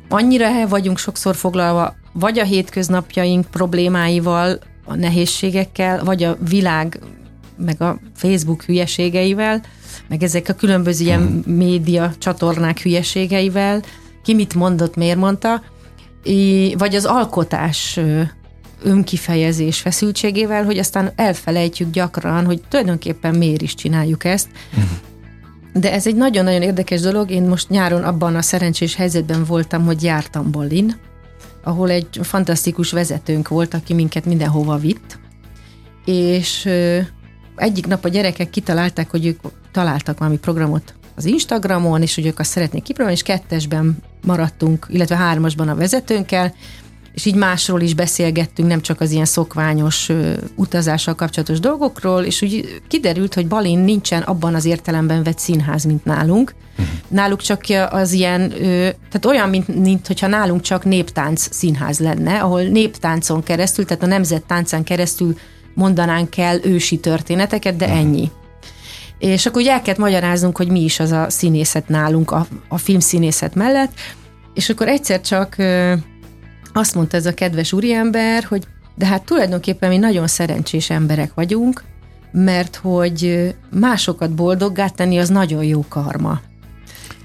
annyira el vagyunk sokszor foglalva, vagy a hétköznapjaink problémáival, a nehézségekkel, vagy a világ, meg a Facebook hülyeségeivel, meg ezek a különböző ilyen hmm. média csatornák hülyeségeivel, ki mit mondott, miért mondta, vagy az alkotás önkifejezés feszültségével, hogy aztán elfelejtjük gyakran, hogy tulajdonképpen miért is csináljuk ezt. Uh-huh. De ez egy nagyon-nagyon érdekes dolog. Én most nyáron abban a szerencsés helyzetben voltam, hogy jártam Bollin, ahol egy fantasztikus vezetőnk volt, aki minket mindenhova vitt, és egyik nap a gyerekek kitalálták, hogy ők találtak valami programot az Instagramon, és hogy ők azt szeretnék kipróbálni, és kettesben maradtunk, illetve hármasban a vezetőnkkel, és így másról is beszélgettünk, nem csak az ilyen szokványos ö, utazással kapcsolatos dolgokról, és úgy kiderült, hogy Balin nincsen abban az értelemben vett színház, mint nálunk. Náluk csak az ilyen, ö, tehát olyan, mint, mint hogyha nálunk csak néptánc színház lenne, ahol néptáncon keresztül, tehát a nemzettáncán keresztül mondanánk el ősi történeteket, de ennyi. És akkor ugye el kellett magyaráznunk, hogy mi is az a színészet nálunk a, a filmszínészet mellett, és akkor egyszer csak azt mondta ez a kedves úriember, hogy de hát tulajdonképpen mi nagyon szerencsés emberek vagyunk, mert hogy másokat boldoggá tenni az nagyon jó karma.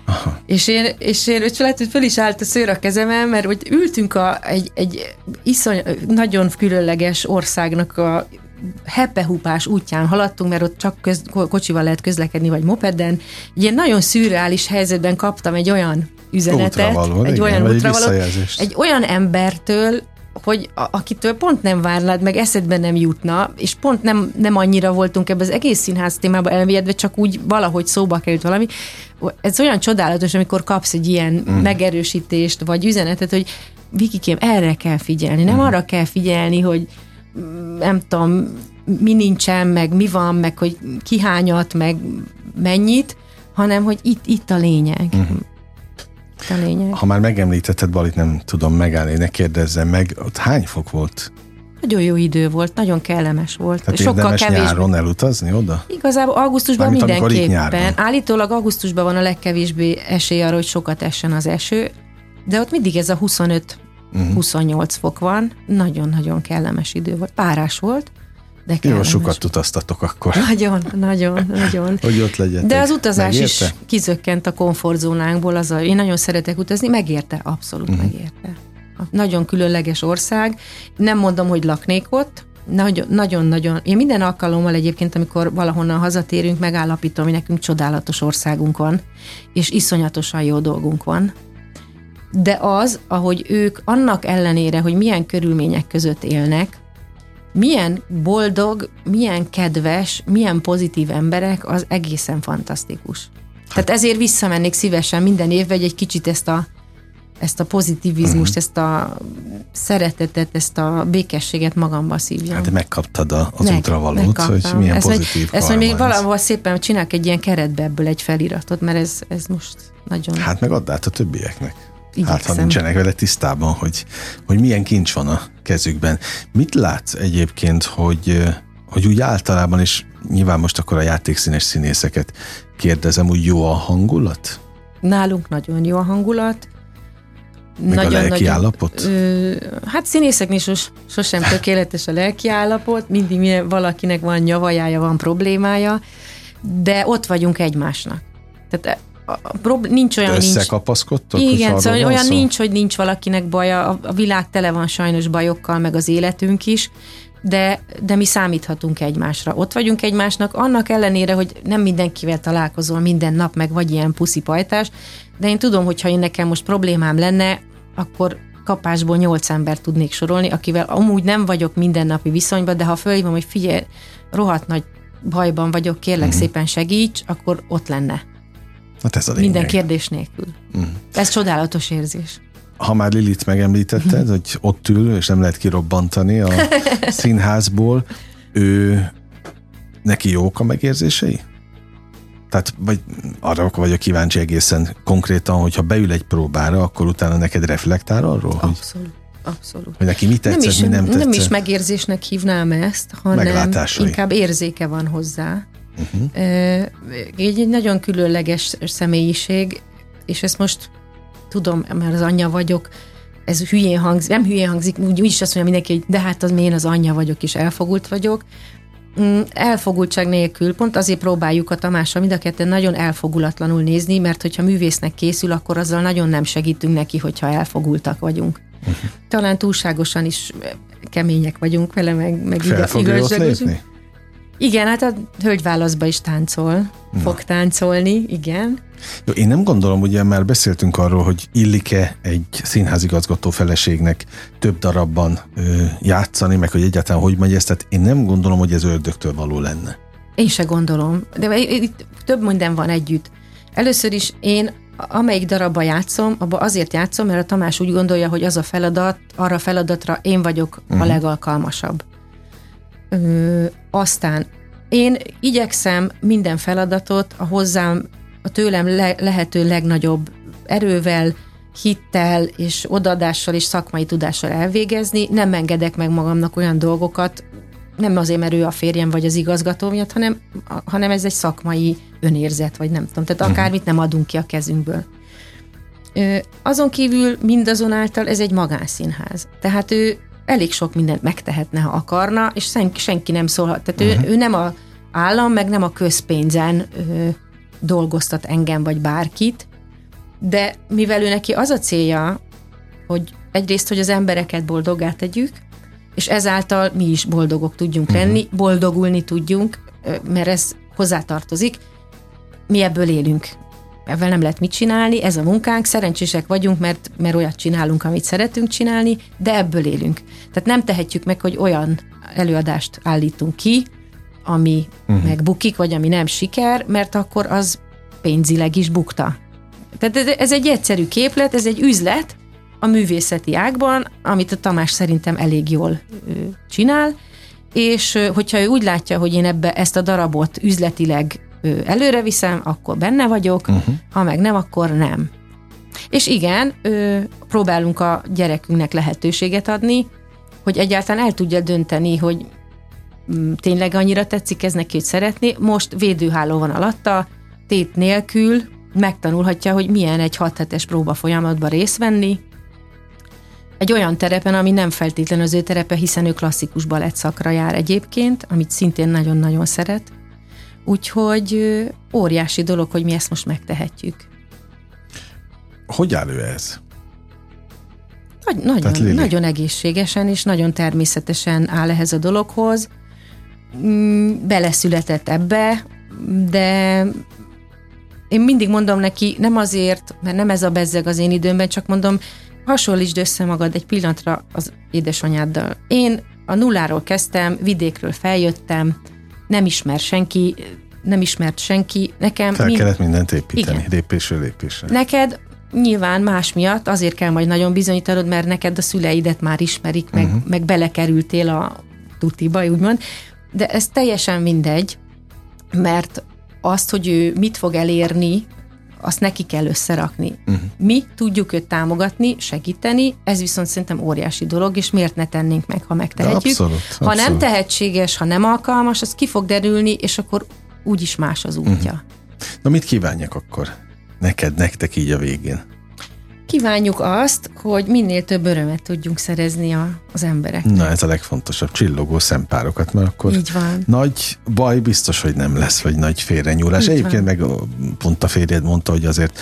Aha. És én, és én és lehet, hogy föl is állt a szőr a kezemen, mert hogy ültünk a, egy, egy iszony, nagyon különleges országnak a hepehupás útján haladtunk, mert ott csak köz, kocsival lehet közlekedni, vagy mopeden. Egy ilyen nagyon szürreális helyzetben kaptam egy olyan üzenetet, Útravaló, egy igen, olyan visszajelzést. egy olyan embertől, hogy a, akitől pont nem várnád, meg eszedbe nem jutna, és pont nem, nem annyira voltunk ebbe az egész színház témába elmélyedve, csak úgy valahogy szóba került valami. Ez olyan csodálatos, amikor kapsz egy ilyen mm. megerősítést, vagy üzenetet, hogy Vikikém, erre kell figyelni, nem mm. arra kell figyelni, hogy mm, nem tudom, mi nincsen, meg mi van, meg hogy kihányat, meg mennyit, hanem hogy itt, itt a lényeg. Mm a lényeg. Ha már megemlítetted Balit, nem tudom megállni, ne kérdezzem meg, ott hány fok volt? Nagyon jó idő volt, nagyon kellemes volt. Tehát Sokkal kevésbé. nyáron elutazni oda? Igazából augusztusban Mármint mindenképpen. Állítólag augusztusban van a legkevésbé esély arra, hogy sokat essen az eső, de ott mindig ez a 25 uh-huh. 28 fok van, nagyon-nagyon kellemes idő volt. Párás volt, de Jó, sokat utaztatok akkor. Nagyon, nagyon, nagyon. hogy ott legyetek. De az utazás megérte? is kizökkent a komfortzónánkból. Az a, én nagyon szeretek utazni, megérte, abszolút uh-huh. megérte. Nagyon különleges ország. Nem mondom, hogy laknék ott, nagyon-nagyon. Én minden alkalommal egyébként, amikor valahonnan hazatérünk, megállapítom, hogy nekünk csodálatos országunk van, és iszonyatosan jó dolgunk van. De az, ahogy ők annak ellenére, hogy milyen körülmények között élnek, milyen boldog, milyen kedves, milyen pozitív emberek, az egészen fantasztikus. Tehát ezért visszamennék szívesen minden évben, egy kicsit ezt a, ezt a pozitivizmust, uh-huh. ezt a szeretetet, ezt a békességet magamba szívjam. Hát megkaptad a, az Meg, útravalót, hogy milyen ezt, pozitív Ezt hogy még valahol szépen csinálok egy ilyen keretbe ebből egy feliratot, mert ez, ez most nagyon... Hát meg add át a többieknek. Igyekszem. Hát, ha nincsenek vele tisztában, hogy, hogy milyen kincs van a kezükben. Mit látsz egyébként, hogy, hogy úgy általában, és nyilván most akkor a játékszínes színészeket kérdezem, úgy jó a hangulat? Nálunk nagyon jó a hangulat. Meg nagyon, a lelki nagyon, állapot? Ö, hát színészeknél sos, sosem tökéletes a lelki állapot, mindig valakinek van nyavajája, van problémája, de ott vagyunk egymásnak. Tehát prob- nincs olyan... Összekapaszkodtok? Nincs, igen, szóval olyan szó? nincs, hogy nincs valakinek baja, a, a világ tele van sajnos bajokkal, meg az életünk is, de, de mi számíthatunk egymásra. Ott vagyunk egymásnak, annak ellenére, hogy nem mindenkivel találkozol minden nap, meg vagy ilyen puszipajtás, de én tudom, hogy ha én nekem most problémám lenne, akkor kapásból nyolc ember tudnék sorolni, akivel amúgy nem vagyok mindennapi viszonyban, de ha fölhívom, hogy figyelj, rohadt nagy bajban vagyok, kérlek uh-huh. szépen segíts, akkor ott lenne. Hát ez a lényeg. Minden kérdés nélkül. Mm. Ez csodálatos érzés. Ha már Lilit megemlítetted, hogy ott ül, és nem lehet kirobbantani a [LAUGHS] színházból, ő neki jók a megérzései? Tehát, vagy arra vagyok kíváncsi egészen konkrétan, hogyha beül egy próbára, akkor utána neked reflektál arról? Abszolút. Hogy, Abszolút. Hogy neki mi tetszett, nem is, mi nem tetszett? Nem is megérzésnek hívnám ezt, hanem inkább érzéke van hozzá. Uh-huh. Egy, egy nagyon különleges személyiség, és ezt most tudom, mert az anyja vagyok, ez hülyén hangzik, nem hülyén hangzik, úgy, úgy is azt mondja mindenki, hogy de hát az én az anyja vagyok, és elfogult vagyok. Mm, elfogultság nélkül, pont azért próbáljuk a Tamással mind a ketten nagyon elfogulatlanul nézni, mert hogyha művésznek készül, akkor azzal nagyon nem segítünk neki, hogyha elfogultak vagyunk. Uh-huh. Talán túlságosan is kemények vagyunk vele, meg, meg igazságosok. Igen, hát a hölgyválaszba is táncol, Na. fog táncolni, igen. Jó, én nem gondolom, ugye már beszéltünk arról, hogy illik-e egy színházigazgató feleségnek több darabban ö, játszani, meg hogy egyáltalán hogy megy ez, tehát én nem gondolom, hogy ez ördögtől való lenne. Én se gondolom, de itt több minden van együtt. Először is én amelyik darabba játszom, abba azért játszom, mert a Tamás úgy gondolja, hogy az a feladat, arra a feladatra én vagyok uh-huh. a mhm. legalkalmasabb. Ö, aztán én igyekszem minden feladatot a hozzám, a tőlem le, lehető legnagyobb erővel, hittel és odaadással és szakmai tudással elvégezni. Nem engedek meg magamnak olyan dolgokat, nem azért, mert ő a férjem vagy az igazgató miatt, hanem, hanem ez egy szakmai önérzet, vagy nem tudom. Tehát mhm. akármit nem adunk ki a kezünkből. Azon kívül mindazonáltal ez egy magánszínház. Tehát ő elég sok mindent megtehetne, ha akarna, és senki, senki nem szólhat. Tehát uh-huh. ő, ő nem a állam, meg nem a közpénzen ö, dolgoztat engem, vagy bárkit, de mivel ő neki az a célja, hogy egyrészt, hogy az embereket boldoggá tegyük, és ezáltal mi is boldogok tudjunk uh-huh. lenni, boldogulni tudjunk, mert ez hozzátartozik. Mi ebből élünk. Ebben nem lehet mit csinálni, ez a munkánk, szerencsések vagyunk, mert, mert olyat csinálunk, amit szeretünk csinálni, de ebből élünk. Tehát nem tehetjük meg, hogy olyan előadást állítunk ki, ami uh-huh. megbukik, vagy ami nem siker, mert akkor az pénzileg is bukta. Tehát ez egy egyszerű képlet, ez egy üzlet a művészeti ágban, amit a Tamás szerintem elég jól csinál, és hogyha ő úgy látja, hogy én ebbe ezt a darabot üzletileg előre viszem, akkor benne vagyok, uh-huh. ha meg nem, akkor nem. És igen, próbálunk a gyerekünknek lehetőséget adni, hogy egyáltalán el tudja dönteni, hogy mm, tényleg annyira tetszik ez neki, hogy szeretné. Most védőháló van alatta, tét nélkül, megtanulhatja, hogy milyen egy 6 hetes próba folyamatban részt venni, egy olyan terepen, ami nem feltétlenül az ő terepe, hiszen ő klasszikus balett szakra jár egyébként, amit szintén nagyon-nagyon szeret. Úgyhogy óriási dolog, hogy mi ezt most megtehetjük. Hogy áll ő ez? Nagy, nagyon, nagyon egészségesen és nagyon természetesen áll ehhez a dologhoz. Mm, beleszületett ebbe, de én mindig mondom neki, nem azért, mert nem ez a bezzeg az én időmben, csak mondom, hasonlítsd össze magad egy pillanatra az édesanyáddal. Én a nulláról kezdtem, vidékről feljöttem, nem ismer senki, nem ismert senki. Nekem Fel mind... kellett mindent építeni, Igen. lépésről lépésre. Neked nyilván más miatt azért kell majd nagyon bizonyítanod, mert neked a szüleidet már ismerik, meg, uh-huh. meg belekerültél a tutiba, úgymond. De ez teljesen mindegy, mert azt, hogy ő mit fog elérni, azt neki kell összerakni. Uh-huh. Mi tudjuk őt támogatni, segíteni, ez viszont szerintem óriási dolog, és miért ne tennénk meg, ha megtehetjük. Abszolút, abszolút. Ha nem tehetséges, ha nem alkalmas, az ki fog derülni, és akkor úgyis más az útja. Uh-huh. Na mit kívánjak akkor neked, nektek így a végén? Kívánjuk azt, hogy minél több örömet tudjunk szerezni a, az emberek. Na ez a legfontosabb, csillogó szempárokat, mert akkor Így van. nagy baj biztos, hogy nem lesz, vagy nagy félrenyúlás. Így Egyébként van. meg pont a férjed mondta, hogy azért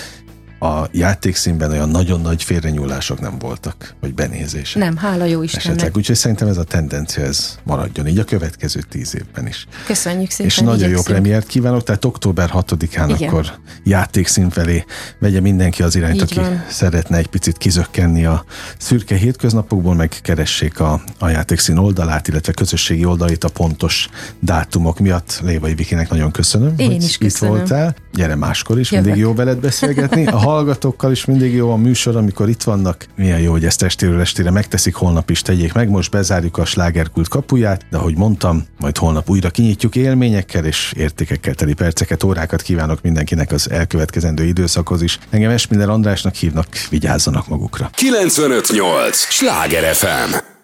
a játékszínben olyan nagyon nagy félrenyúlások nem voltak, vagy benézések. Nem, hála jó Istennek. Esetleg, úgyhogy szerintem ez a tendencia ez maradjon így a következő tíz évben is. Köszönjük szépen. És nagyon igyekszünk. jó premiért kívánok, tehát október 6-án Igen. akkor játékszín felé vegye mindenki az irányt, így aki van. szeretne egy picit kizökkenni a szürke hétköznapokból, meg keressék a, a játékszín oldalát, illetve közösségi oldalait a pontos dátumok miatt. Lévai Vikinek nagyon köszönöm, Én hogy is köszönöm. itt voltál. Gyere máskor is, Jövök. mindig jó veled beszélgetni. A hallgatókkal is mindig jó a műsor, amikor itt vannak. Milyen jó, hogy ezt estéről estére megteszik, holnap is tegyék meg. Most bezárjuk a slágerkult kapuját, de ahogy mondtam, majd holnap újra kinyitjuk élményekkel és értékekkel teli perceket, órákat kívánok mindenkinek az elkövetkezendő időszakhoz is. Engem Esmiller Andrásnak hívnak, vigyázzanak magukra. 958! Sláger FM!